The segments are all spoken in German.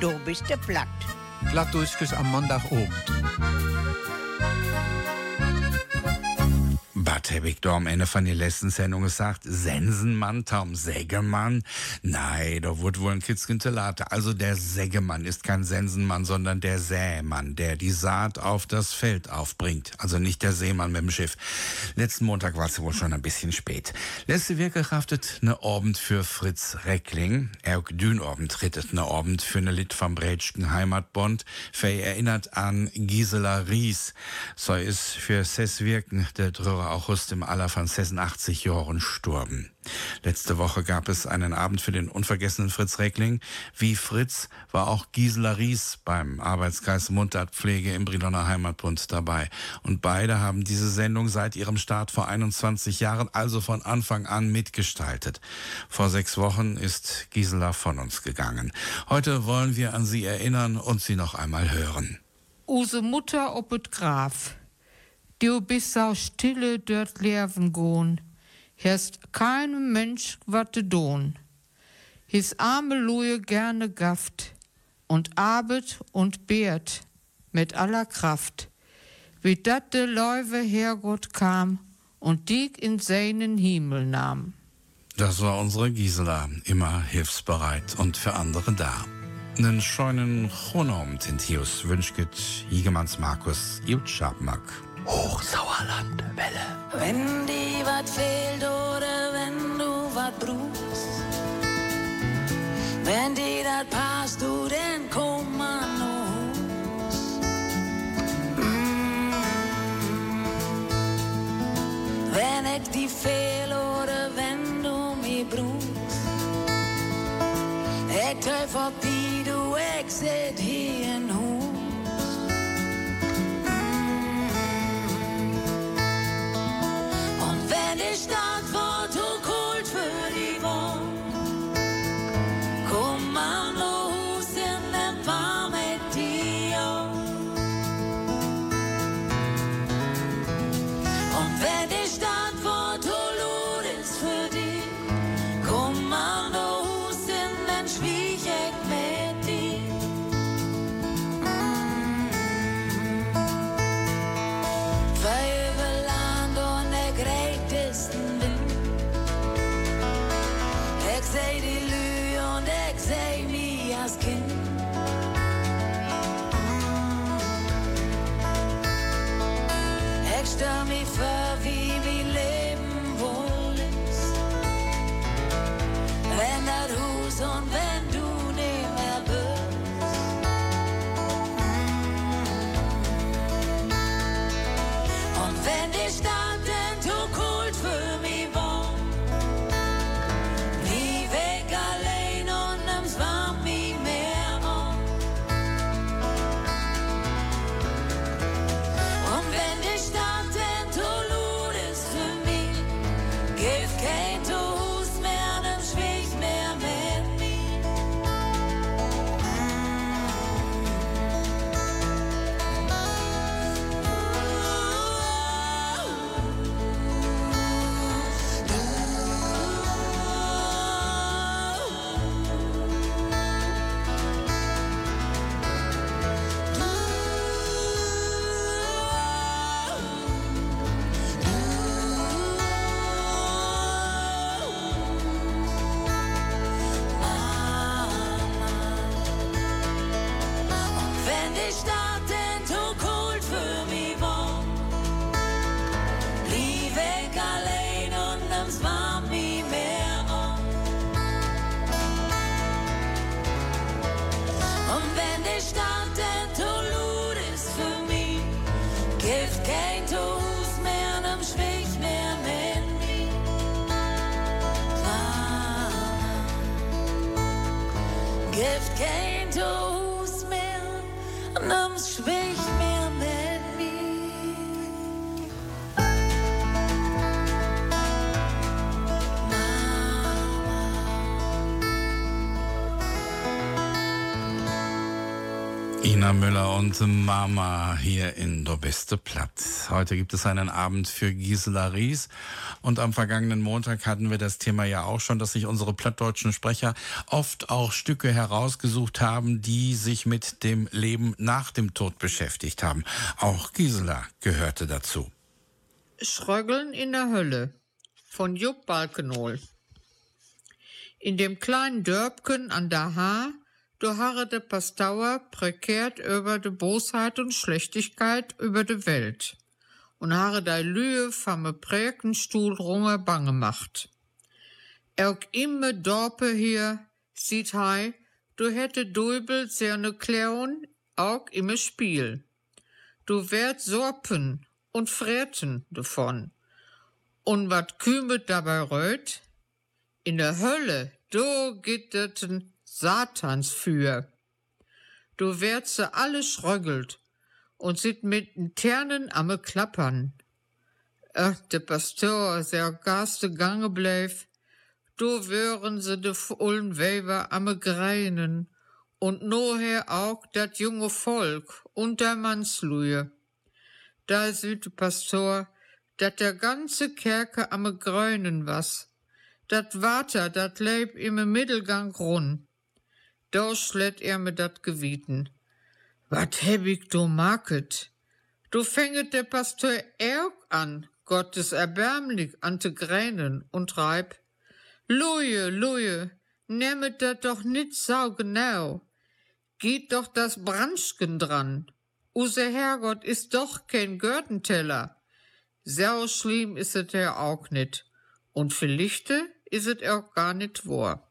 du bist du platt. Glatt durchfisch am Montagabend. Heb ik door am Ende von der letzten Sendung gesagt, Sensenmann, Tom Sägemann. Nein, da wurde wohl ein Kitzkintelate. Also der Sägemann ist kein Sensenmann, sondern der Sämann, der die Saat auf das Feld aufbringt. Also nicht der Seemann mit dem Schiff. Letzten Montag war es wohl schon ein bisschen spät. Letzte Woche kraftet ne Abend für Fritz Reckling. Er Dünabend trittet ne Abend für ne Lit vom Brätschken Heimatbond. Ver erinnert an Gisela Ries. So ist für ses Wirken der Drörer August im Alter von 86 Jahren sturben. Letzte Woche gab es einen Abend für den unvergessenen Fritz Reckling. Wie Fritz war auch Gisela Ries beim Arbeitskreis Mundartpflege im Briloner Heimatbund dabei. Und beide haben diese Sendung seit ihrem Start vor 21 Jahren, also von Anfang an mitgestaltet. Vor sechs Wochen ist Gisela von uns gegangen. Heute wollen wir an sie erinnern und sie noch einmal hören. Use Mutter opet Graf. Du bist so stille dort leben gohn. Hast keinem Mensch wat de don. His arme Luje gerne gafft und arbet und beert mit aller Kraft. Wie dat de Läufe Herrgott kam und diek in seinen Himmel nahm. Das war unsere Gisela, immer hilfsbereit und für andere da. Nen scheunen Chronom Tintius wünscht Jigemanns Markus Jutschabmak. Hochsauerland Welle. Wenn dir was fehlt oder wenn du was brauchst, wenn dir das passt, du dann komm an uns. Mm. Wenn ich dir fehl oder wenn du mich brauchst, ich treff Ina Müller und Mama hier in Der Beste Platt. Heute gibt es einen Abend für Gisela Ries und am vergangenen Montag hatten wir das Thema ja auch schon, dass sich unsere plattdeutschen Sprecher oft auch Stücke herausgesucht haben, die sich mit dem Leben nach dem Tod beschäftigt haben. Auch Gisela gehörte dazu. Schröggeln in der Hölle von Jupp Balkenol. In dem kleinen Dörbken an der Haar Du harre de Pastauer prekärt über de Bosheit und Schlechtigkeit über de Welt und harre dei Lühe famme Präkenstuhl runge bange macht. Erg imme Dorpe hier, sieht hei, du hätte Dulbel serne Kläun, auch imme Spiel. Du werd sorpen und fräten davon. Und wat kümet dabei röt? In der Hölle, do gitteten Satans für. Du werd se alle schröggelt und sit mit den Ternen amme klappern. Ach, de Pastor, der gaste gange bleif, du wören se de vollen Weber amme greinen und noher auch dat junge Volk und der Mannsluje. Da süd Pastor, dat der ganze Kerke amme grönen was, dat Water, dat leib im Mittelgang run. Da schlädt er mir dat Gewieten. Wat heb ich do market? Du fänget der Pastor Erg an, Gottes erbärmlich an te gränen und reib. Luje, Luje, nehmet dat doch nit sau genau. Geht doch das Branschken dran. Use Herrgott ist doch kein Görtenteller. Sau schlimm is et er auch nit. Und vielleicht is et auch gar nit wahr.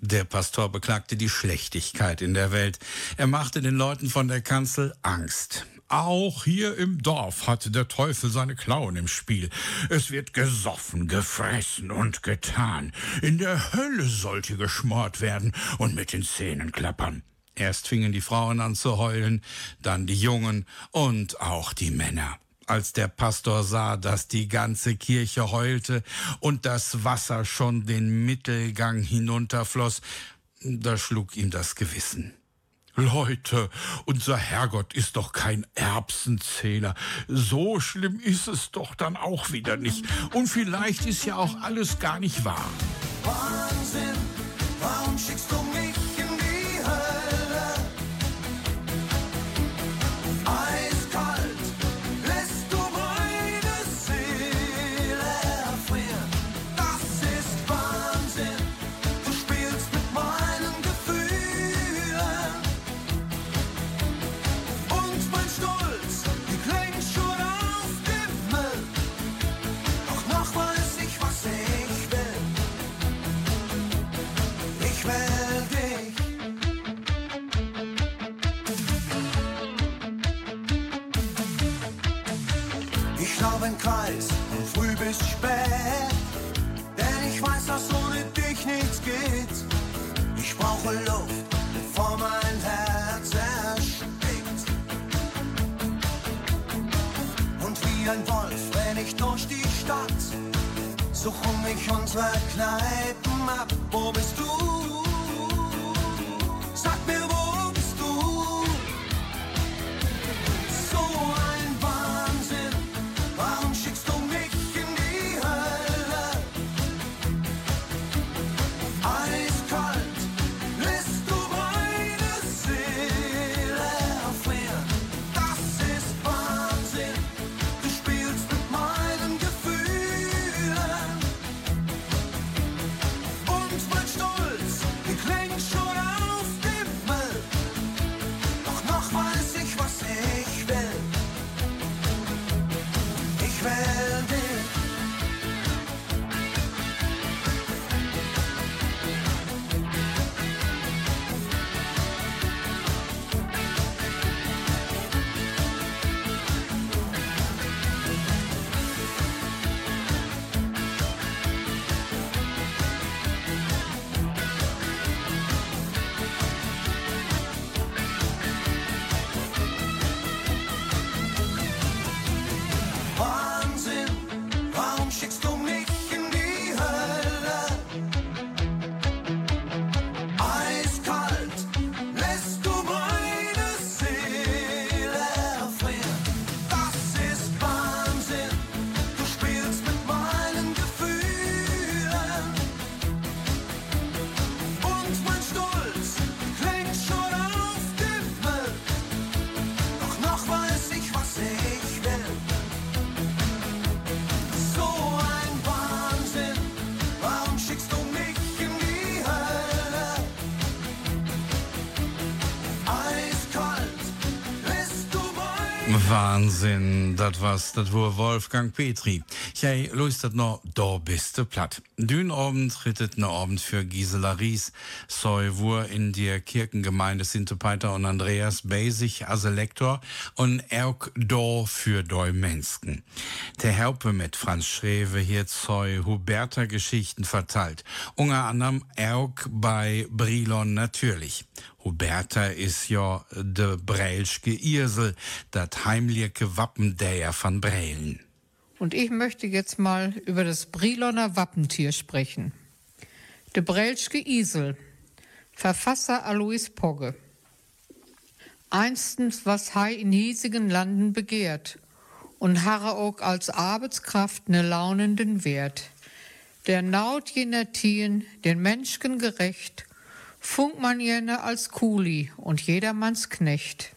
Der Pastor beklagte die Schlechtigkeit in der Welt. Er machte den Leuten von der Kanzel Angst. Auch hier im Dorf hat der Teufel seine Klauen im Spiel. Es wird gesoffen, gefressen und getan. In der Hölle sollte geschmort werden und mit den Zähnen klappern. Erst fingen die Frauen an zu heulen, dann die Jungen und auch die Männer als der Pastor sah, dass die ganze Kirche heulte und das Wasser schon den Mittelgang hinunterfloss, da schlug ihm das Gewissen. Leute, unser Herrgott ist doch kein Erbsenzähler. So schlimm ist es doch dann auch wieder nicht. Und vielleicht ist ja auch alles gar nicht wahr. Wahnsinn, warum schickst du mich Ich lauf im Kreis von früh bis spät. Denn ich weiß, dass ohne dich nichts geht. Ich brauche Luft, bevor mein Herz erstickt. Und wie ein Wolf renn ich durch die Stadt. Suchen mich unsere Kneipen ab. Wo bist du? Wahnsinn, das was, das war Wolfgang Petri. Jij luistert da bist du platt. Dün Abend rittet ne Abend für Gisela Ries. Soi wur in der Kirchengemeinde Sinte Peter und Andreas Basic als Lektor und auch da für doi Menschen. Der Helpe mit Franz Schrewe hier zoi Huberta Geschichten verteilt. Unter anderem auch bei Brilon natürlich. Huberta ist ja de Breilschke Irsel, dat heimliche Wappendäher von Breilen. Und ich möchte jetzt mal über das Briloner Wappentier sprechen. De Breilschke Isel, Verfasser Alois Pogge. Einstens, was Hai in hiesigen Landen begehrt und harre auch als Arbeitskraft ne launenden Wert. Der Naut jener Tien, den Menschen gerecht, funkt man jene als Kuli und jedermanns Knecht.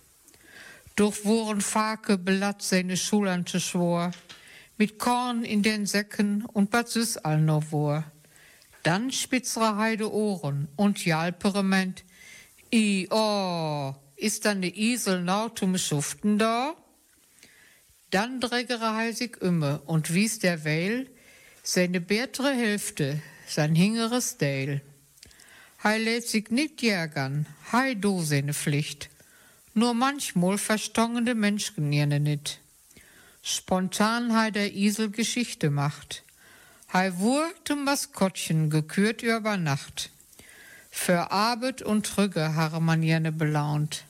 Durch woren Fake blatt seine Schulante schwor, mit Korn in den Säcken und Bad Süß all noch wor. Dann spitzere Heide Ohren und Jalperement. I, oh, ist dann de Isel nau zum Schuften da? Dann drägere heisig ümme und wies der Weil seine bärtere Hälfte, sein hingeres Dale. Hei lädt sich nicht jägern, hei do seine Pflicht. Nur manchmal verstongende Menschen jene nit. Spontan hei der Isel Geschichte macht. Hei wurde Maskottchen gekürt über Nacht. Für Arbeit und Trüge harre man jene belaunt.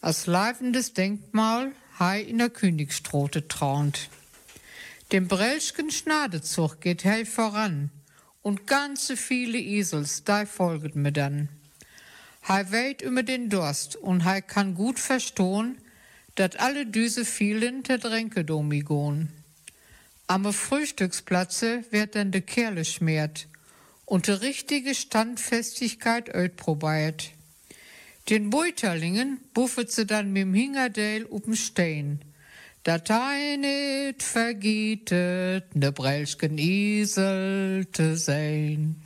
Als leibendes Denkmal hei in der Königsstrote traunt. Dem Brelschken Schnadezug geht hell voran und ganze viele Isels, da folget mir dann. Hei weht über den Durst und hei kann gut verstohn, dat alle Düse vielen der Dränke domigon. Am Frühstücksplatze wird dann de Kerle schmiert und de richtige Standfestigkeit öd probiert. Den Beuterlingen buffet sie dann mit'm Hingerdale up'n Stein. Dat hei nit vergietet, ne Brelschken Isel te sein.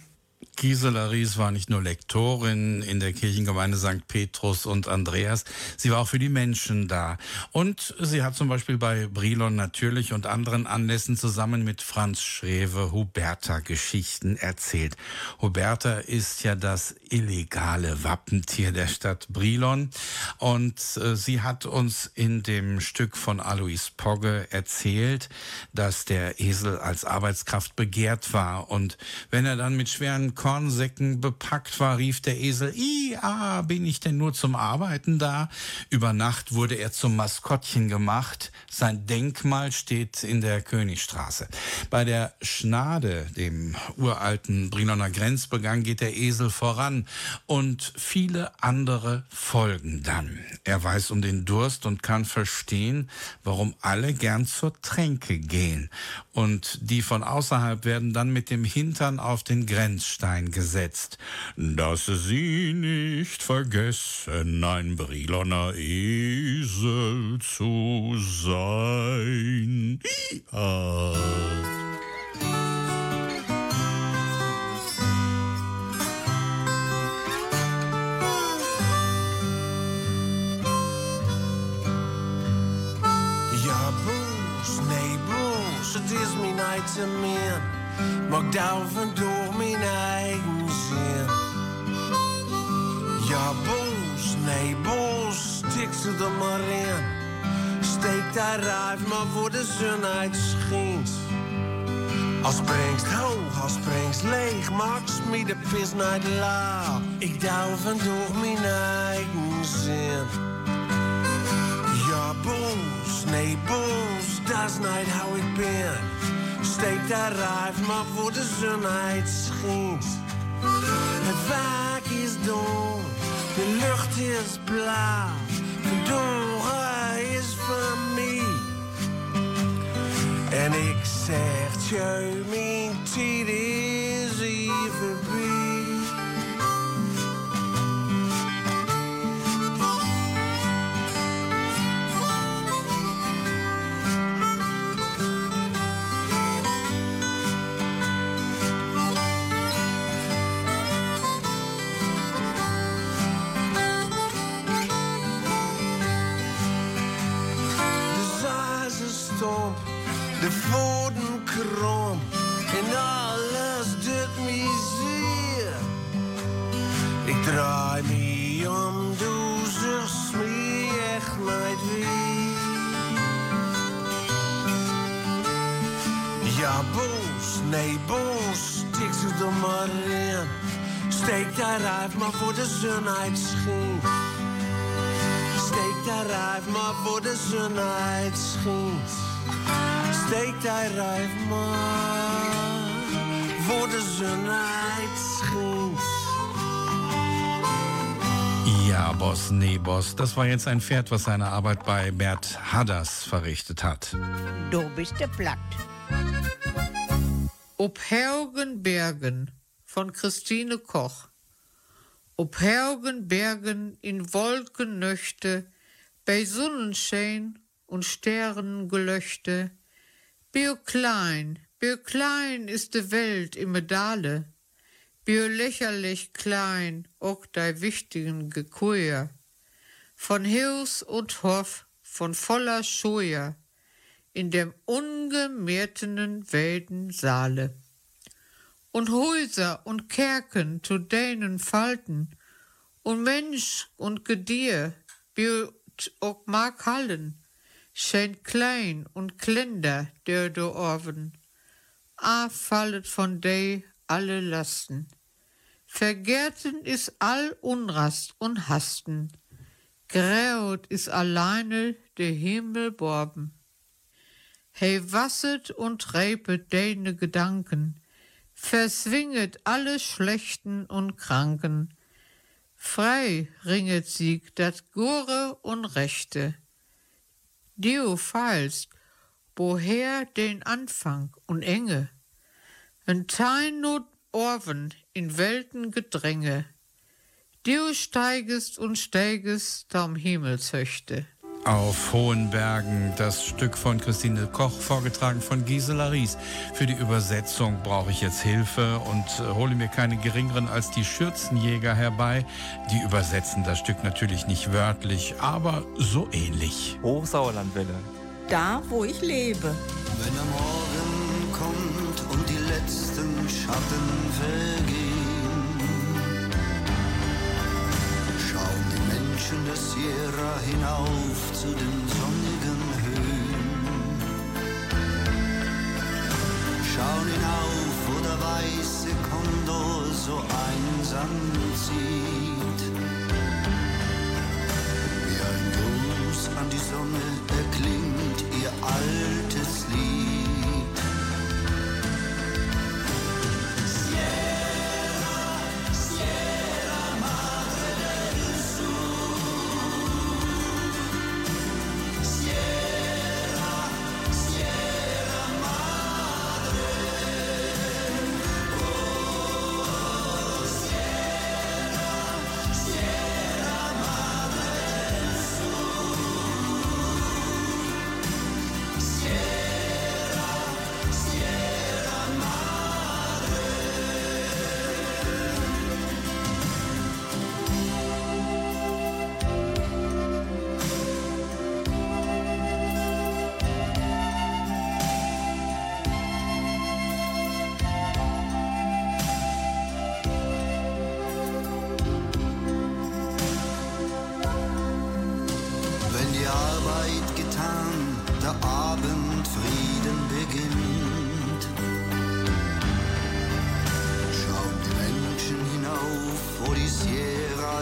Gisela Ries war nicht nur Lektorin in der Kirchengemeinde St. Petrus und Andreas, sie war auch für die Menschen da. Und sie hat zum Beispiel bei Brilon natürlich und anderen Anlässen zusammen mit Franz Schrewe Huberta Geschichten erzählt. Huberta ist ja das illegale Wappentier der Stadt Brilon und äh, sie hat uns in dem Stück von Alois Pogge erzählt, dass der Esel als Arbeitskraft begehrt war und wenn er dann mit schweren Kornsäcken bepackt war, rief der Esel, ja, bin ich denn nur zum Arbeiten da? Über Nacht wurde er zum Maskottchen gemacht. Sein Denkmal steht in der Königstraße. Bei der Schnade, dem uralten Briloner Grenzbegang, geht der Esel voran und viele andere folgen dann. Er weiß um den Durst und kann verstehen, warum alle gern zur Tränke gehen. Und die von außerhalb werden dann mit dem Hintern auf den Grenzstein gesetzt, dass sie nicht vergessen, ein Briloner Esel zu sein. Ja. Te meer. Duiven door mijn eigen zin. Ja, boos, nee, boos, stik ze er maar in. Steek daar uit, maar voor de zon uitschijnt. Als springst hoog, als springst leeg, maak me de vis niet laag. Ik duiven door mijn eigen zin. Ja, boos, nee, boos, dat is niet how ik ben. Steek daar uit, maar voor de zon schijnt. Het vaak is donker, de lucht is blauw. De donker is van mij. En ik zeg, je, mijn tijd Ja, boos, nee, boos, stik ze er maar in. Steek daaruit, maar voor de zon uitschijnt. Steek daaruit, maar voor de zon uitschijnt. Steek daaruit, maar voor de zon uitschijnt. Ja, Boss, nee, Boss. Das war jetzt ein Pferd, was seine Arbeit bei Bert Hadders verrichtet hat. Du bist der Platt. Ob Hergen Bergen von Christine Koch. Ob Hergen Bergen in Wolkennöchte, bei Sonnenschein und Sternengelöchte. Bio klein, bio klein ist de Welt im Medale. Bio lächerlich klein, auch dei wichtigen Gekuer. Von Haus und Hof, von voller Scheuer in dem ungemehrtenen welten Saale. Und Häuser und Kerken zu denen Falten, und Mensch und Gedier, bild auch mag Hallen, scheint klein und klender der do Orven. A fallet von dei alle Lasten. Vergärten is all Unrast und Hasten. Graut is alleine der Himmel borben. Hey wasset und reipet deine Gedanken, verswinget alle Schlechten und Kranken. Frei ringet sieg dat Gure und Rechte. Du feilst, woher den Anfang und Enge. Ein Tein not Orven in Weltengedränge. Du steigest und steigest am Himmelshöchte. Auf hohen Bergen, das Stück von Christine Koch, vorgetragen von Gisela Ries. Für die Übersetzung brauche ich jetzt Hilfe und äh, hole mir keine geringeren als die Schürzenjäger herbei. Die übersetzen das Stück natürlich nicht wörtlich, aber so ähnlich. Hochsauerlandwelle. Da, wo ich lebe. Wenn der Morgen kommt Schatten vergehen, schauen die Menschen der Sierra hinauf zu den sonnigen Höhen. Schauen hinauf, wo der weiße Kondor so einsam zieht. Wie ein Gruß an die Sonne erklingt ihr altes Lied.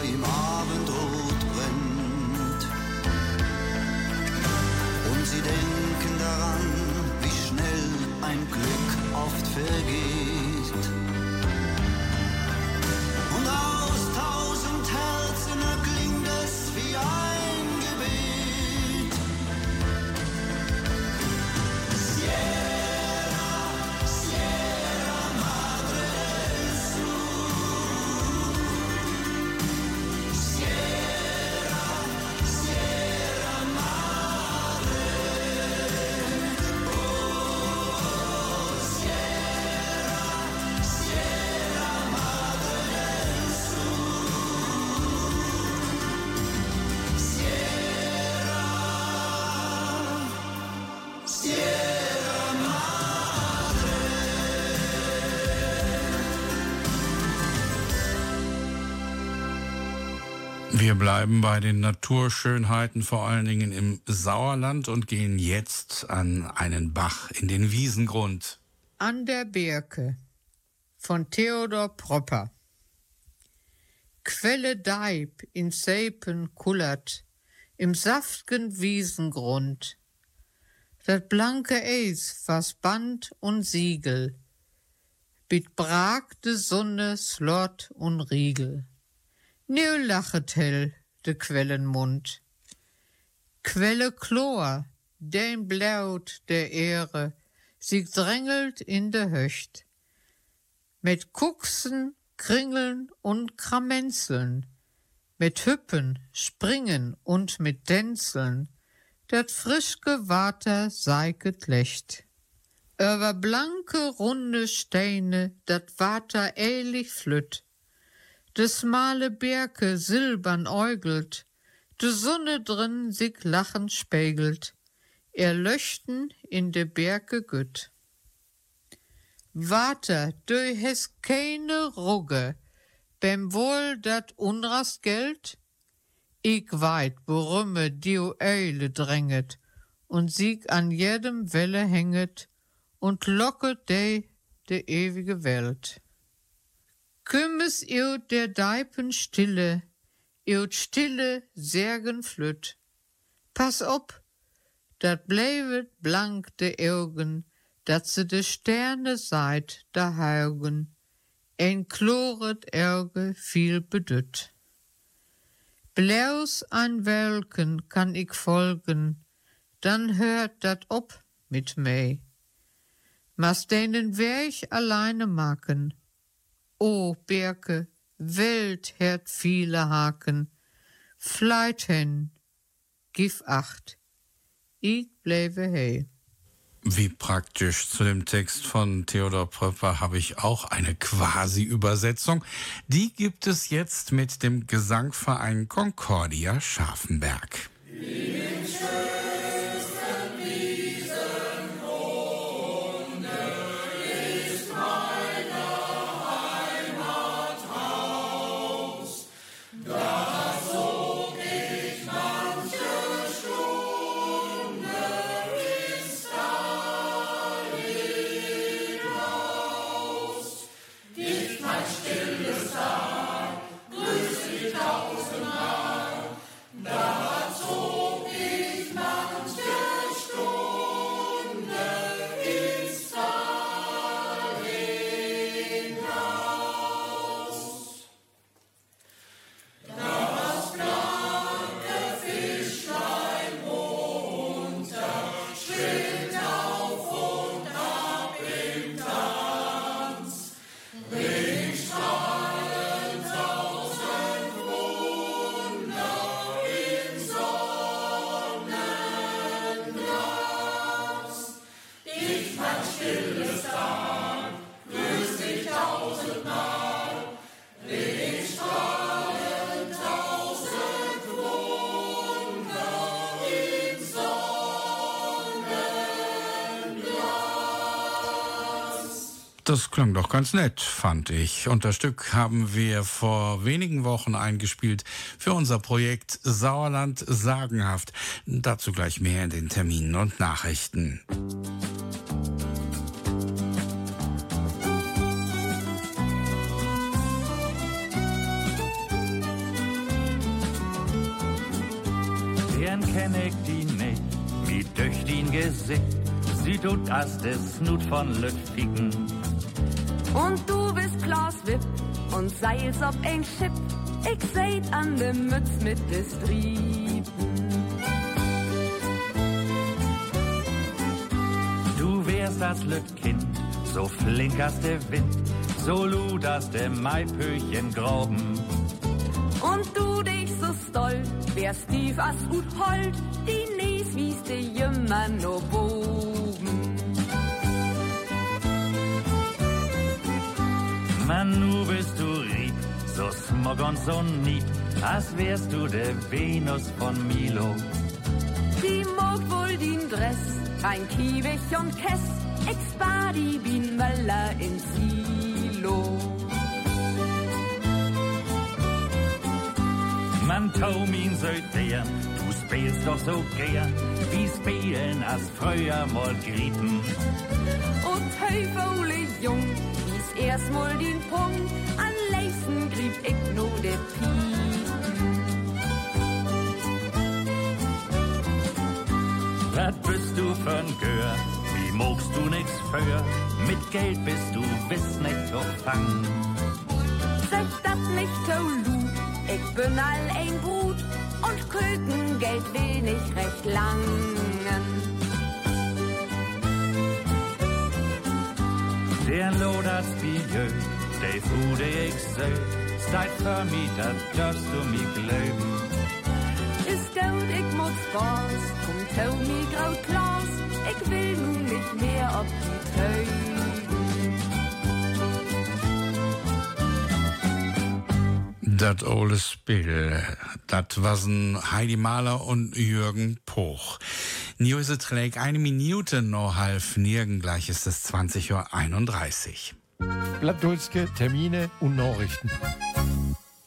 Daima bleiben bei den Naturschönheiten, vor allen Dingen im Sauerland und gehen jetzt an einen Bach in den Wiesengrund. An der Birke von Theodor Propper. Quelle Deib in Seipen kullert, im saftgen Wiesengrund. Dat blanke Eis was Band und Siegel, bit brag de Sonne Slot und Riegel. Nu lachet hell de Quellenmund. Quelle Chlor, den blaut der Ehre, sie drängelt in de Höcht. Mit Kucksen, Kringeln und Kramenzeln, mit Hüppen, Springen und mit Tänzeln, dat frischge Water seiket lecht. Über blanke, runde Steine dat Water ähnlich flütt. De smale Berke silbern äugelt, de Sonne drin sich lachend spiegelt, er löchten in de Berke gütt. Water, du hast keine Rugge, beim wohl dat unrast Geld? Ich weit berümme die Eule dränget und sieg an jedem Welle hänget und locket de de ewige Welt. Kümmes ihr der Deipen Stille, ihr Stille Särgen flütt. Pass op, dat bleivet blank de Augen, dat se de Sterne seid da haugen, ein kloret Ärge viel bedütt. Blaus an Welken kann ich folgen, dann hört dat op mit mei. Mas denen Weg alleine maken. O Birke, Welt hört viele Haken. Fleit hin, gif acht. Ich bleibe hei. Wie praktisch. Zu dem Text von Theodor Pröpper habe ich auch eine Quasi-Übersetzung. Die gibt es jetzt mit dem Gesangverein Concordia Scharfenberg. Das klang doch ganz nett, fand ich. Und das Stück haben wir vor wenigen Wochen eingespielt für unser Projekt Sauerland sagenhaft. Dazu gleich mehr in den Terminen und Nachrichten. Den kenn ich die nicht, wie durch den Gesicht. Sie tut as des Nut von Lütfiken. Und du bist Klaus Wipp und sei es ob ein Chip. Ich seid an de Mütz mit des Trieben. Du wärst das Lütkind, so flink as der Wind, so lud as der Maipöchen groben. Und du dich so stolz, wärst tief as ut hold, die Nies wies de jümmer no boben. Mann, nu bist du rieb, so smog und so nied, als wärst du der Venus von Milo. Die mogt wohl den Dress, ein Kiewig und Kess, ich spar die Bien Möller in Silo. Man tau min Söldern, du spielst doch so gern, wie spielen als früher mal Grieten. Und Teufel jung, wie's erstmal den Punkt, an Leisten grieb ich nur de Pieten. Was bist du für ein Gör? Wie mogst du nix für? Mit Geld bist du wiss nicht zu fangen. Sag dat nicht so lud, ich bin all ein Brut und Küken Geld wenig recht langen. Der lodert Bier, der Fude ich so, seit Vermieter darfst du mich glauben. Ist dood, ich muss Spaß, kommt Tony grau Klaus, ich will nun nicht mehr ob die Töne. Das ole Spiel, das waren Heidi Mahler und Jürgen Poch. New like eine Minute noch halb nirgen, gleich ist es 20.31 Uhr. Blattdulske, Termine und Nachrichten.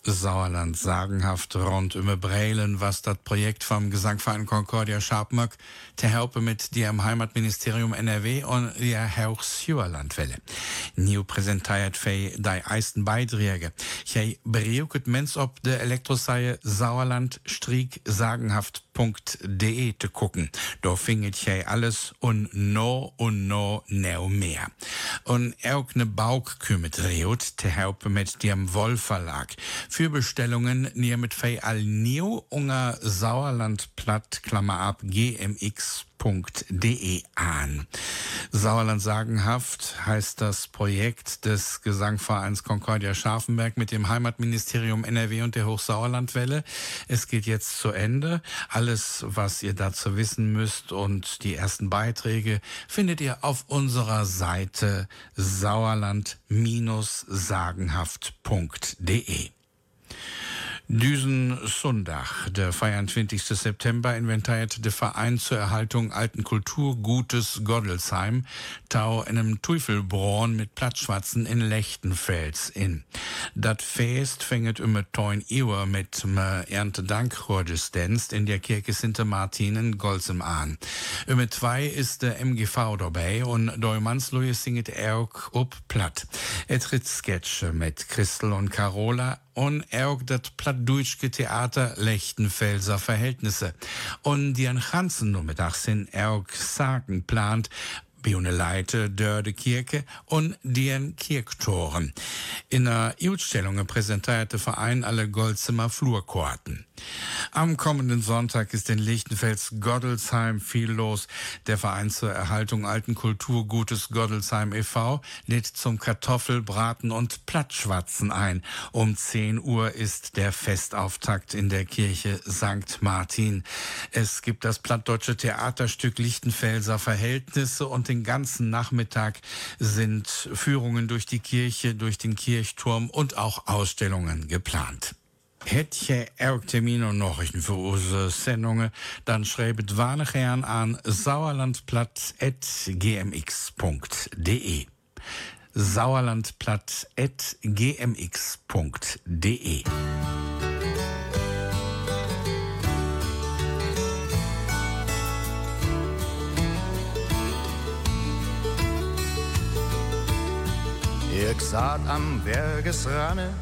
Sauerland sagenhaft rund um Breilen, was das Projekt vom Gesangverein Concordia Scharpmöck te helpe mit dem Heimatministerium NRW und der Hochsjuerlandwelle. Nieuw präsentiert fei die eisten Beiträge. Ich bereuket mens op de Elektroseite sauerland-sagenhaft.de te gucken. Da findet ich alles und no und no neu mehr. Und auch ne Bauk kümmert reut te helpe mit dem Wollverlag. Für Bestellungen nier mit fei all new unger Sauerlandplatt, Klammer ab, gmx.de an. Sauerland sagenhaft heißt das Projekt des Gesangvereins Concordia Scharfenberg mit dem Heimatministerium NRW und der Hochsauerlandwelle. Es geht jetzt zu Ende. Alles, was ihr dazu wissen müsst und die ersten Beiträge findet ihr auf unserer Seite sauerland-sagenhaft.de. Düsen Sonntag, der 24. September, inventiert der Verein zur Erhaltung alten Kulturgutes Goddelsheim, Tau in einem Teufelbräun mit Platzschwatzen in Lechtenfels in. Dat Fest fängt um teun Uhr mit Erntedankgottesdienst in der Kirche Sinte Martin in Golzem an. Um zwei ist der MGV dabei und Deumannsloje singet auch ob platt. Er tritt Sketche mit Christel und Carola und auch das plattdeutsche Theater Lechtenfelser Verhältnisse. Und die an Hansen nur mit sind auch Sagen plant, Bione Leite, Dörde Kirche und dien Kirchtoren. In der Ausstellung präsentiert der Verein alle Goldzimmer Flurkorten. Am kommenden Sonntag ist in Lichtenfels Goddelsheim viel los. Der Verein zur Erhaltung alten Kulturgutes Goddelsheim e.V. lädt zum Kartoffelbraten und Plattschwatzen ein. Um 10 Uhr ist der Festauftakt in der Kirche St. Martin. Es gibt das plattdeutsche Theaterstück Lichtenfelser Verhältnisse und den ganzen Nachmittag sind Führungen durch die Kirche, durch den Kirchturm und auch Ausstellungen geplant. Hätt je elk und Nachrichten für unsere Sendungen, dann schreibt warne gern an sauerlandplatt.gmx.de. sauerlandplatt.gmx.de. Ich saß am Bergesrande,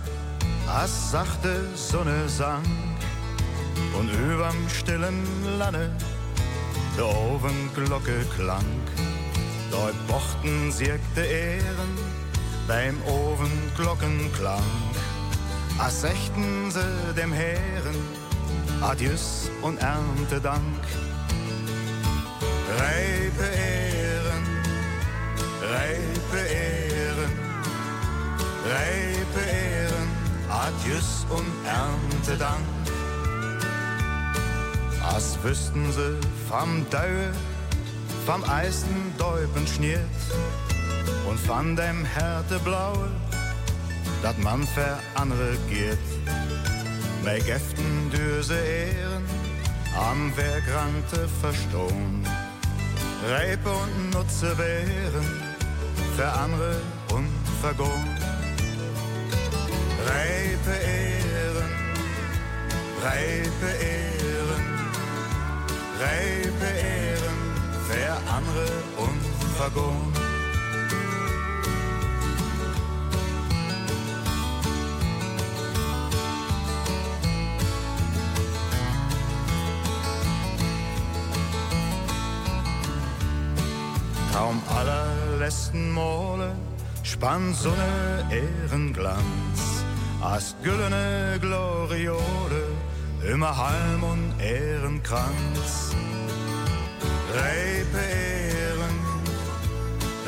as sachte Sonne sang und überm stillen Lande der Ofenglocke klang. Dort bochten siegte Ehren beim Ofenglockenklang. As sechten sie dem Herren Adieus und Erntedank. Reipe Ehren, reipe Ehren, reipe Ehren, Adieus und Erntedank. As wüssten sie vom Daue, vom Eisen Däupen schniert und von dem Härteblaue, dat man für andere. Mei Gäften düse Ehren, am Wegrante verstohn. Reipe und Nutze wären für andere unvergohn. Reipe Ehren, Reipe Ehren, Reipe Ehren, wer andere unvergoren. Traum allerletzten Male spann Sonne Ehrenglanz, as güllene Gloriole, immer Halm und Ehrenkranz. Reipe Ehren,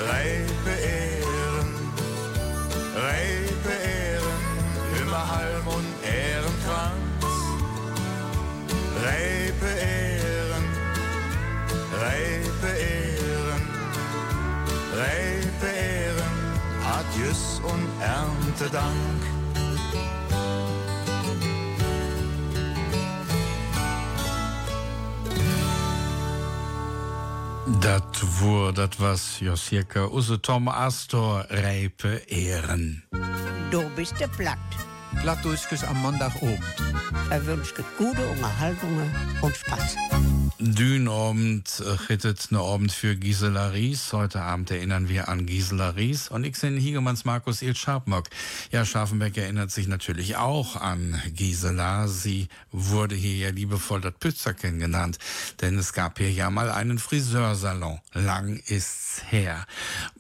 Reipe Ehren, Reipe Ehren, immer Halm und Ehrenkranz. Reipe Ehren, Reipe Ehren, Reipe Ehren, Adieus und Erntedank. Dat woer, dat was Josierke Use Tom Astor Rijpe Ehren. Du bist der Platt. Plattdeutsches am Montagabend. Er wünscht gute Unterhaltungen und Spaß. Dünabend rittet ne Abend für Gisela Ries. Heute Abend erinnern wir an Gisela Ries. Und ich bin Hiegemanns Markus Il Scharpmock. Ja, Scharfenberg erinnert sich natürlich auch an Gisela. Sie wurde hier ja liebevoll das Pützerken genannt. Denn es gab hier ja mal einen Friseursalon. Lang ist's her.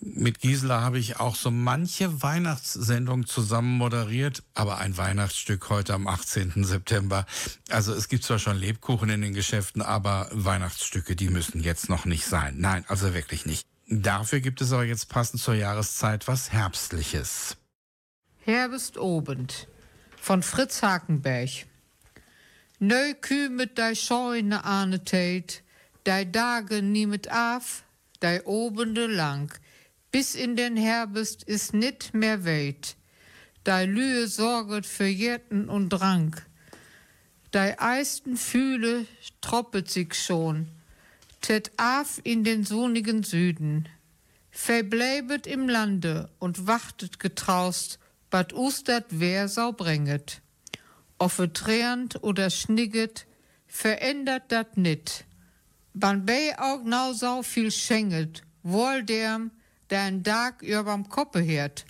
Mit Gisela habe ich auch so manche Weihnachtssendung zusammen moderiert. Aber ein Weihnachtsstück heute am 18. September. Also es gibt zwar schon Lebkuchen in den Geschäften, aber Weihnachtsstücke, die müssen jetzt noch nicht sein. Nein, also wirklich nicht. Dafür gibt es aber jetzt passend zur Jahreszeit was Herbstliches. Herbstobend von Fritz Hakenberg. Neu kü mit dei Scheune ahne tät, dei Tage niemet af, dei Obende lang, bis in den Herbst is nit mehr weit. Dei Lühe sorget für Jetten und Drang. Dei eisten Fühle troppet sich schon, tät af in den sonnigen Süden. Verbleibet im Lande und wachtet getraust, bad ustert wer sau bringet. Offe tränt oder schnigget, verändert dat nit. Ban bei auch nau sau viel schenget, wohl derm, der ein Tag überm Koppe hört.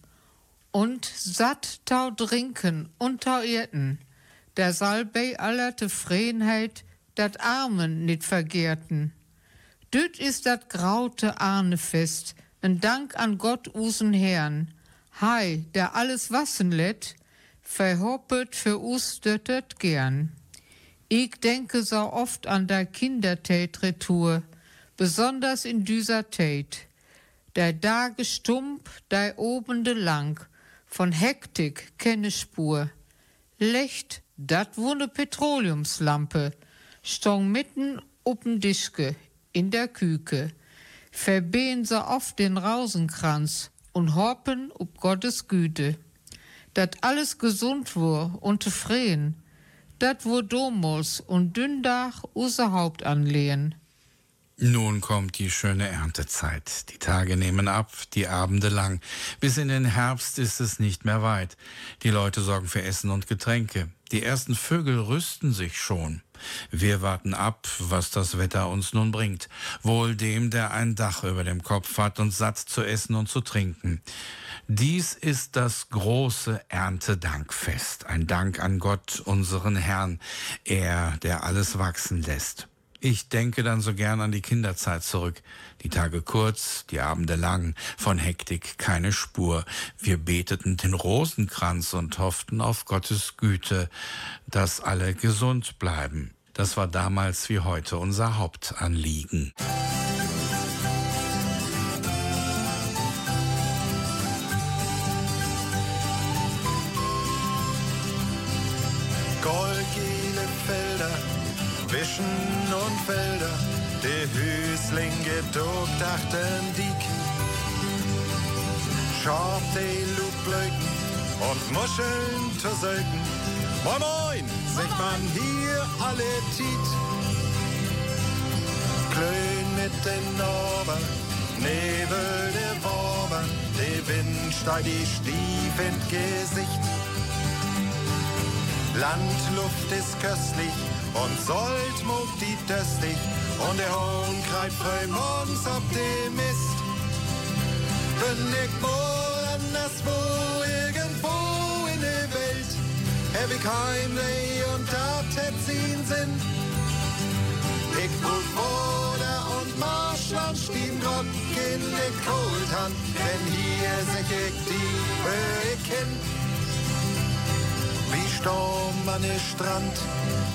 Und satt tau trinken und tau irten, der soll bei aller Tefriedenheit dat Armen nit vergehrten. Düt ist dat graute Ahnefest, en Dank an Gott usen Herrn. Hei, der alles wassen lädt, verhoppet für us döttet gern. Ich denke so oft an der Kindertätretour, besonders in dieser Tät. Der Dage stump, der obende lang, von Hektik kenne Spur. Licht, dat wo ne Petroleumslampe, stong mitten up'n Dischke, in der Küke. Verbehen so oft den Rausenkranz und hoppen ob Gottes Güte. Dat alles gesund wur und zufrieden, dat wur Domos und Dündach use Haupt anlehen. Nun kommt die schöne Erntezeit. Die Tage nehmen ab, die Abende lang. Bis in den Herbst ist es nicht mehr weit. Die Leute sorgen für Essen und Getränke. Die ersten Vögel rüsten sich schon. Wir warten ab, was das Wetter uns nun bringt. Wohl dem, der ein Dach über dem Kopf hat und satt zu essen und zu trinken. Dies ist das große Erntedankfest. Ein Dank an Gott, unseren Herrn. Er, der alles wachsen lässt. Ich denke dann so gern an die Kinderzeit zurück. Die Tage kurz, die Abende lang, von Hektik keine Spur. Wir beteten den Rosenkranz und hofften auf Gottes Güte, dass alle gesund bleiben. Das war damals wie heute unser Hauptanliegen. Goldgelbe Schab die Lugblöcken und Muscheln zu selten. Moin Moin, sagt man hier alle Tiet. Klön mit den Norber, Nebel der Worber, der Wind steigt die Stief ins Gesicht. Landluft ist köstlich und Sold mugt die döstlich und der Hohn kreibt frei morgens Optimist. Bin ich wohl anderswo, irgendwo in der Welt, hab ich Heimweh und hätt ihn Sinn. Ich brauch Bruder und Marschland stehen Gott in der Kohltan, denn hier sech ich die Höhe Wie Sturm an der Strand,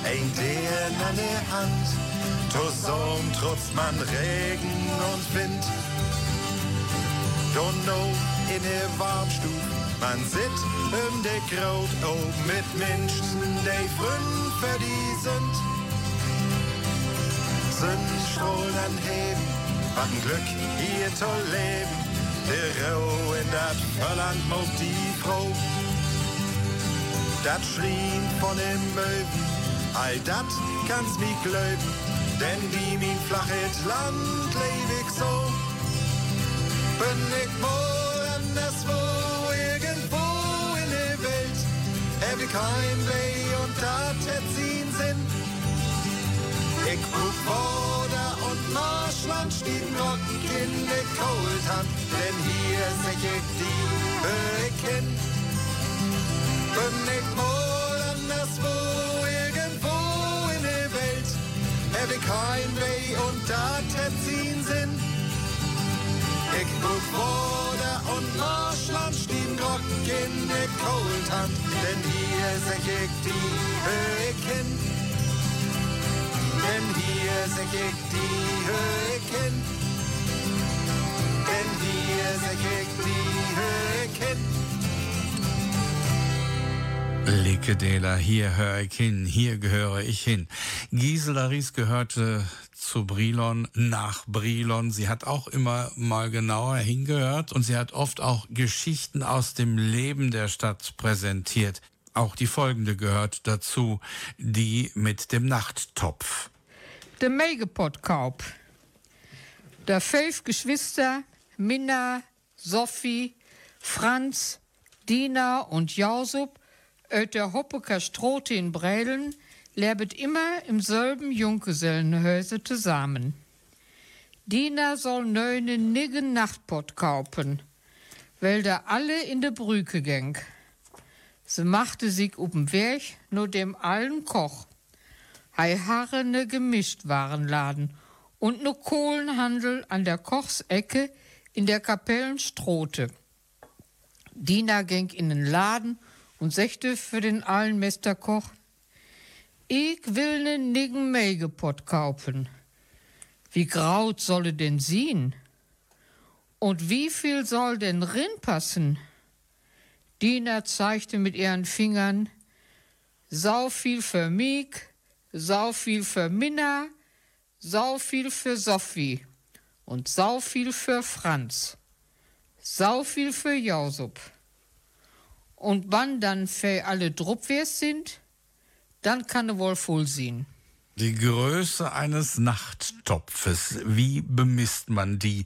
ein der an der Hand, zusammen trotz man Regen und Wind. Don't know in der Warmstuf, man sitzt um de Kraut, oh mit Menschen, die für die sind. Sonnenstrahlen anheben, was ein Glück hier zu leben. Der Rau in dat Verland mogt die Frau. Dat schrien von dem Möwen, all dat kann's mi glöben, denn wie min flachet Land leb ich so. Bin ich wohl anderswo, irgendwo in der Welt, hab ich kein Weh und hätt sie'n Sinn. Ich guck Border und Marschland stehen Rock in der Kohltan, denn hier sech ich die Höhe Bin ich wohl anderswo, irgendwo in der Welt, hab ich kein Weh und hätt sie'n Sinn. Guck Border und Marschland stehen Rock in der Kohltan, denn hier sech ich die Höhe denn hier sech ich die Höhe kenn. Denn hier sech ich die Höhe kenn. Likedela, hier höre ich hin, hier gehöre ich hin. Gisela Ries gehörte zu Brilon nach Brilon. Sie hat auch immer mal genauer hingehört und sie hat oft auch Geschichten aus dem Leben der Stadt präsentiert. Auch die folgende gehört dazu, die mit dem Nachttopf. Der Megapodkaub. Der fünf Geschwister, Minna, Sophie, Franz, Dina und Jausup, öt der Hoppeker Strote in Brälen, lebet immer im selben Junggesellenhäuser zusammen. Dina soll neune niggen Nachtpot kaufen, weil da alle in de Brücke gäng. Sie machte sich up'n Weg nur dem allen Koch. Hei harre ne Gemischtwarenladen und ne Kohlenhandel an der Kochsecke in der Kapellenstrote. Dina ging in den Laden und sechte für den allen Mesterkoch, ich will ne niggen Mägepott kaufen. Wie graut solle denn sien? Und wie viel soll denn rin passen? Dina zeigte mit ihren Fingern, sau viel für mich, sau viel für Minna, sau viel für Sophie und sau viel für Franz, sau viel für Jausup. Und wann dann für alle Druppwers sind, dann kann wohl voll sehen. Die Größe eines Nachttopfes, wie bemisst man die?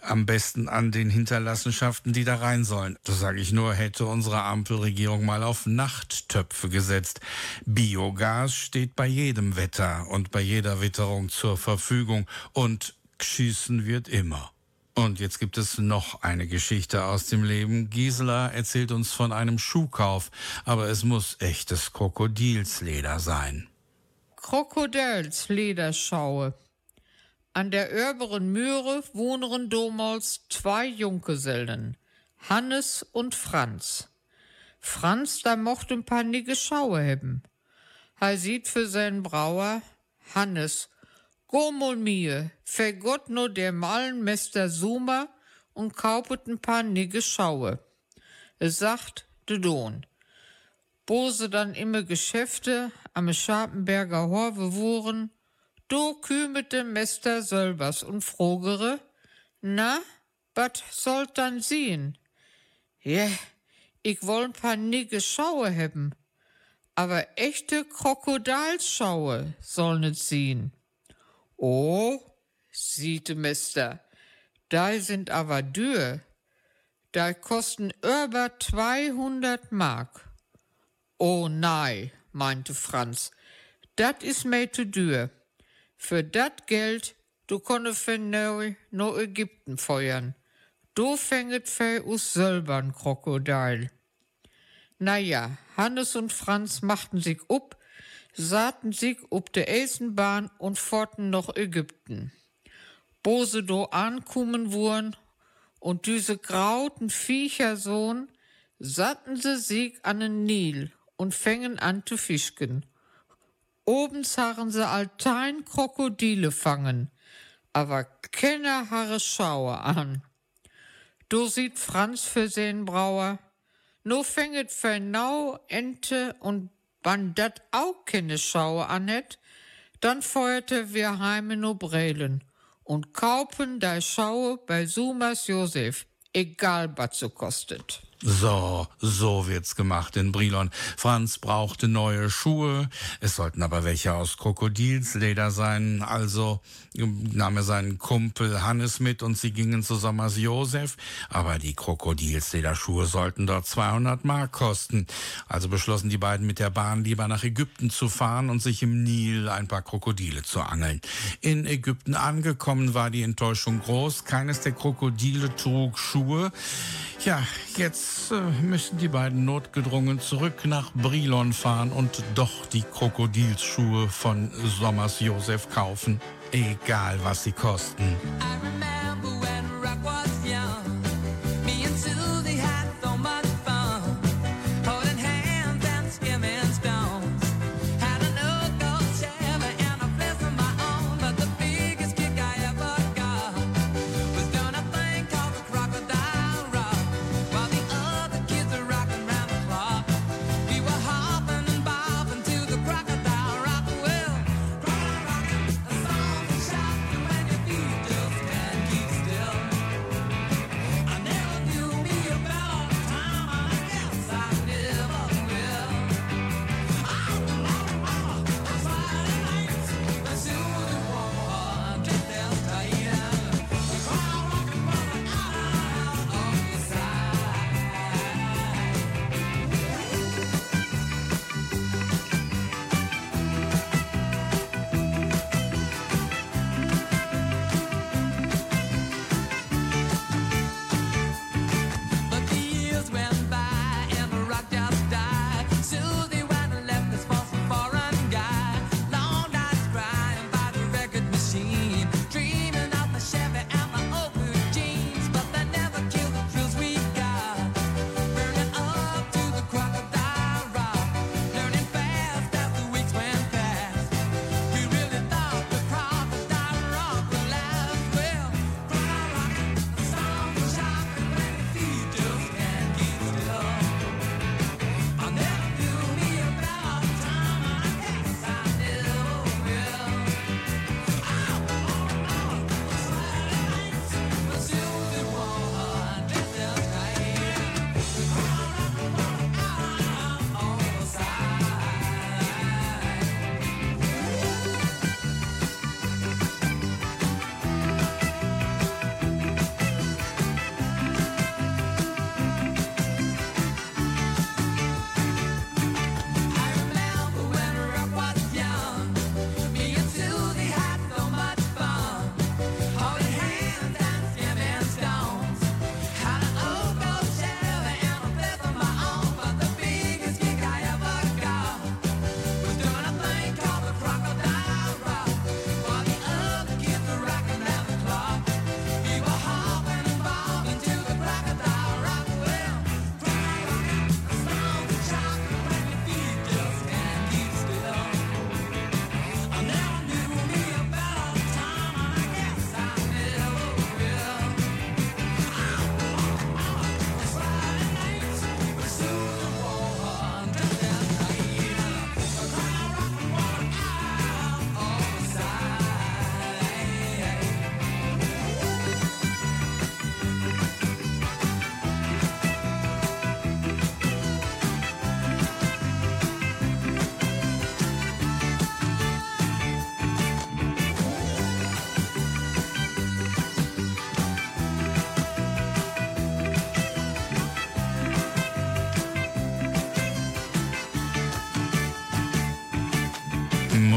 Am besten an den Hinterlassenschaften, die da rein sollen. Das sage ich nur, hätte unsere Ampelregierung mal auf Nachttöpfe gesetzt. Biogas steht bei jedem Wetter und bei jeder Witterung zur Verfügung und schießen wird immer. Und jetzt gibt es noch eine Geschichte aus dem Leben. Gisela erzählt uns von einem Schuhkauf, aber es muss echtes Krokodilsleder sein. Krokodilslederschaue. An der Örberen Mühre wohneren damals zwei Junggesellen, Hannes und Franz. Franz, da mocht ein paar nigge Schaue hebben. Er sieht für seinen Brauer, Hannes, go mal mir, vergott nur der malen Mester Suma und kaupet ein paar nigge Schaue. Es sagt, de Don. Bose dann immer Geschäfte am Scharpenberger Horve wohren, do kümete Mester Sölbers und frogere, na, wat sollt dann sehen? Je, ich woll paar nigge Schaue hebben, aber echte Krokodilschaue soll net sehen. Oh, siete Mester, da sind aber dür, da kosten über 200 Mark. Oh nein, meinte Franz. Dat is mir zu dür. Für dat Geld, du konne für neu no Ägypten feuern. Du fänget für us selber'n Krokodil. Naja, Hannes und Franz machten sich up, saten sich ob der Eisenbahn und forten noch Ägypten. Bose do ankommen wurden und diese grauten Viechersohn satten sie sich an den Nil und fängen an zu fischken. Oben zarren sie altein Krokodile fangen, aber keiner harre Schauer an. Du sieht Franz für sen Brauer, no fänget für nau Ente und wann dat auch keine Schauer anhet, dann feuerte wir heime no Brelen und kaufen da Schaue bei Sumas Josef, egal was so kostet. So, so wird's gemacht in Brilon. Franz brauchte neue Schuhe. Es sollten aber welche aus Krokodilsleder sein. Also nahm er seinen Kumpel Hannes mit und sie gingen zu Sommers Josef. Aber die Krokodilslederschuhe sollten dort 200 Mark kosten. Also beschlossen die beiden mit der Bahn lieber nach Ägypten zu fahren und sich im Nil ein paar Krokodile zu angeln. In Ägypten angekommen war die Enttäuschung groß. Keines der Krokodile trug Schuhe. Ja, jetzt äh, müssen die beiden notgedrungen zurück nach Brilon fahren und doch die Krokodilschuhe von Sommers Josef kaufen. Egal, was sie kosten.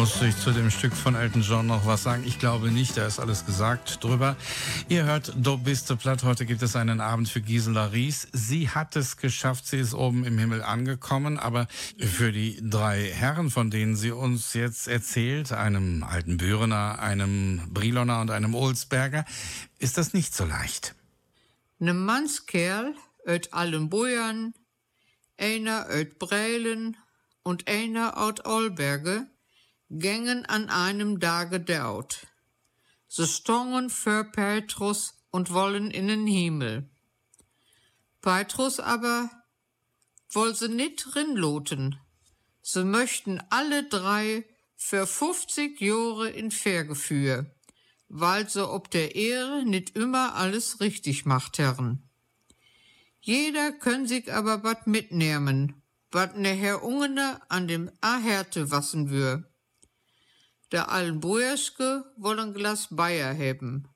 Muss ich zu dem Stück von Elton John noch was sagen? Ich glaube nicht, da ist alles gesagt drüber. Ihr hört Do biste platt. Heute gibt es einen Abend für Gisela Ries. Sie hat es geschafft, sie ist oben im Himmel angekommen, aber für die drei Herren, von denen sie uns jetzt erzählt, einem alten Bürener, einem Briloner und einem Olsberger, ist das nicht so leicht. Ne Mannskerl uit Allenboyern, einer uit Breilen und einer out Olberge gängen an einem Tage daut. Sie stongen für Petrus und wollen in den Himmel. Petrus aber woll sie nit rinloten. Sie möchten alle drei für 50 Jahre in Vergeführ, weil sie ob der Ehre nit immer alles richtig macht herren. Jeder können sich aber wat mitnehmen, wat ne Herr Ungene an dem Aherte wassen wür. Der Allenboerske wollen Glas Bayer haben,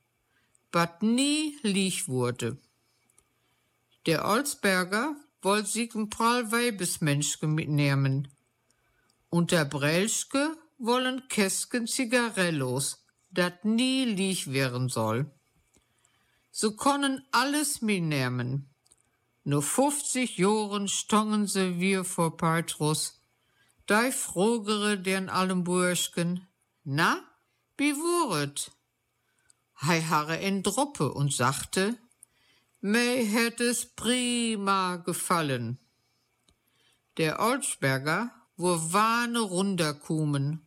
wat nie lieg wurde. Der Olsberger wollt sich ein Prall Weibesmenschke mitnehmen. Und der Brelschke wollen Käsken Zigarellos, dat nie lieg werden soll. So können alles mitnehmen. Nur 50 Joren stongen se wir vor Petrus. Dei frogere den Allenburschken, na, wie wuret? Hei harre in Droppe und sagte, mei hätt es prima gefallen. Der Olsberger, wo Wahne runterkumen,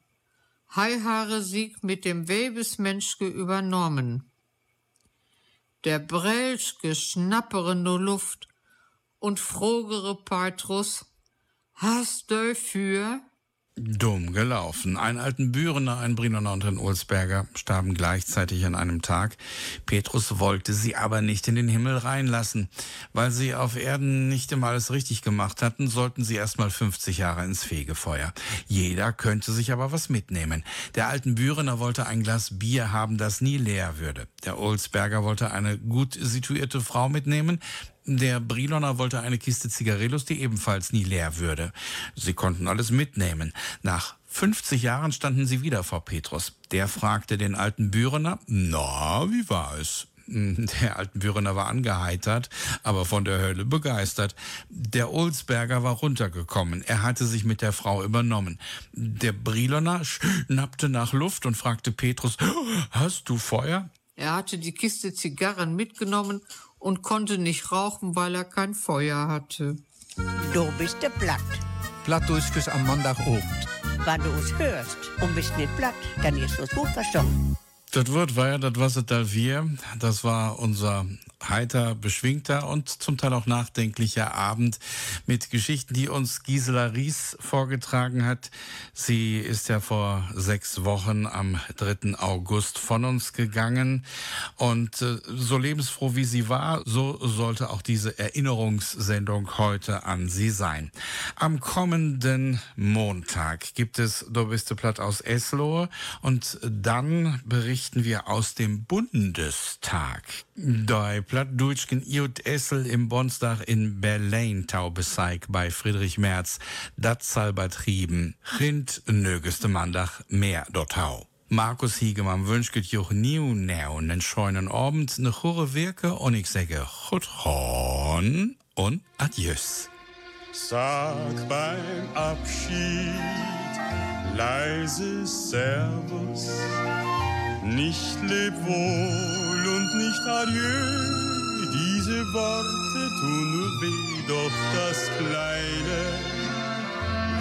hei harre sieg mit dem Webesmenschke übernommen. Der Brelschke schnappere no Luft und frogere Petrus, hast du für? Dumm gelaufen. Ein alten Bürener, ein Brinoner und ein Olsberger starben gleichzeitig an einem Tag. Petrus wollte sie aber nicht in den Himmel reinlassen. Weil sie auf Erden nicht immer alles richtig gemacht hatten, sollten sie erst mal 50 Jahre ins Fegefeuer. Jeder könnte sich aber was mitnehmen. Der alten Bürener wollte ein Glas Bier haben, das nie leer würde. Der Olsberger wollte eine gut situierte Frau mitnehmen. Der Briloner wollte eine Kiste Zigarillos, die ebenfalls nie leer würde. Sie konnten alles mitnehmen. Nach 50 Jahren standen sie wieder vor Petrus. Der fragte den alten Bürener, na, wie war es? Der alten Bürener war angeheitert, aber von der Hölle begeistert. Der Olsberger war runtergekommen. Er hatte sich mit der Frau übernommen. Der Briloner schnappte nach Luft und fragte Petrus, hast du Feuer? Er hatte die Kiste Zigarren mitgenommen und konnte nicht rauchen, weil er kein Feuer hatte. Du bist der Platt. Plattdeutsches am Montagabend. Wenn du uns hörst und bist nicht platt, dann ist es gut verstanden. Das Wort war ja das Wassertal 4. Das war unser heiter, beschwingter und zum Teil auch nachdenklicher Abend mit Geschichten, die uns Gisela Ries vorgetragen hat. Sie ist ja vor sechs Wochen am 3. August von uns gegangen und äh, so lebensfroh wie sie war, so sollte auch diese Erinnerungssendung heute an sie sein. Am kommenden Montag gibt es Do bist platt aus Eslohe und dann berichten wir aus dem Bundestag. Dei Plattdeutschen Iut Essel im Bonsdach in Berlin Taubeseig bei Friedrich Merz, dat salbertrieben, Rind nögeste Mandach mehr dortau. Markus Hiegemann wünscht joch niu näu nen scheunen Abend ne chure Wirke und ich sage Chut Horn und Adieus. Sag beim Abschied leises Servus, nicht leb wohl und nicht adieu. Diese Worte tun weh, doch das kleine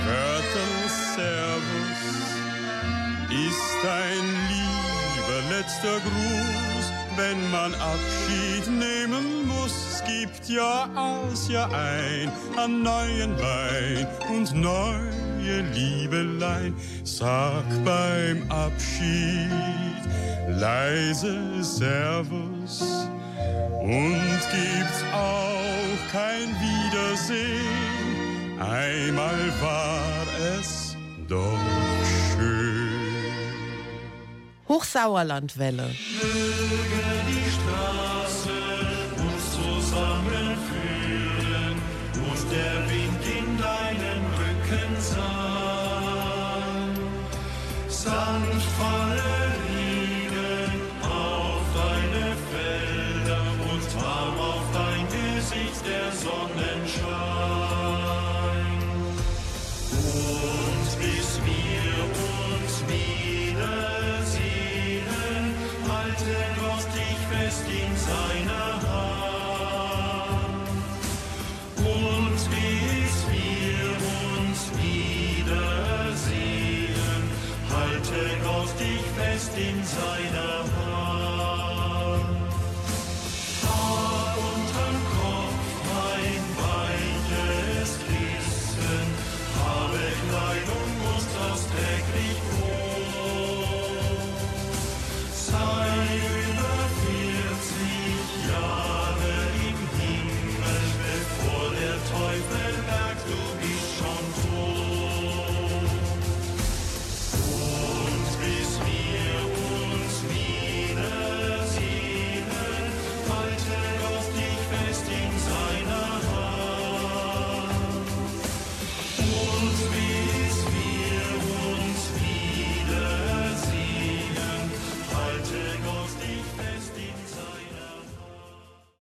Wörter Servus ist ein lieber letzter Gruß, wenn man Abschied nehmen muss. Es gibt ja aus, ja ein an neuen Wein und neue Liebelein. Sag beim Abschied leise Servus und gibt's auch kein Wiedersehen. Einmal war es doch schön. Hochsauerlandwelle. Möge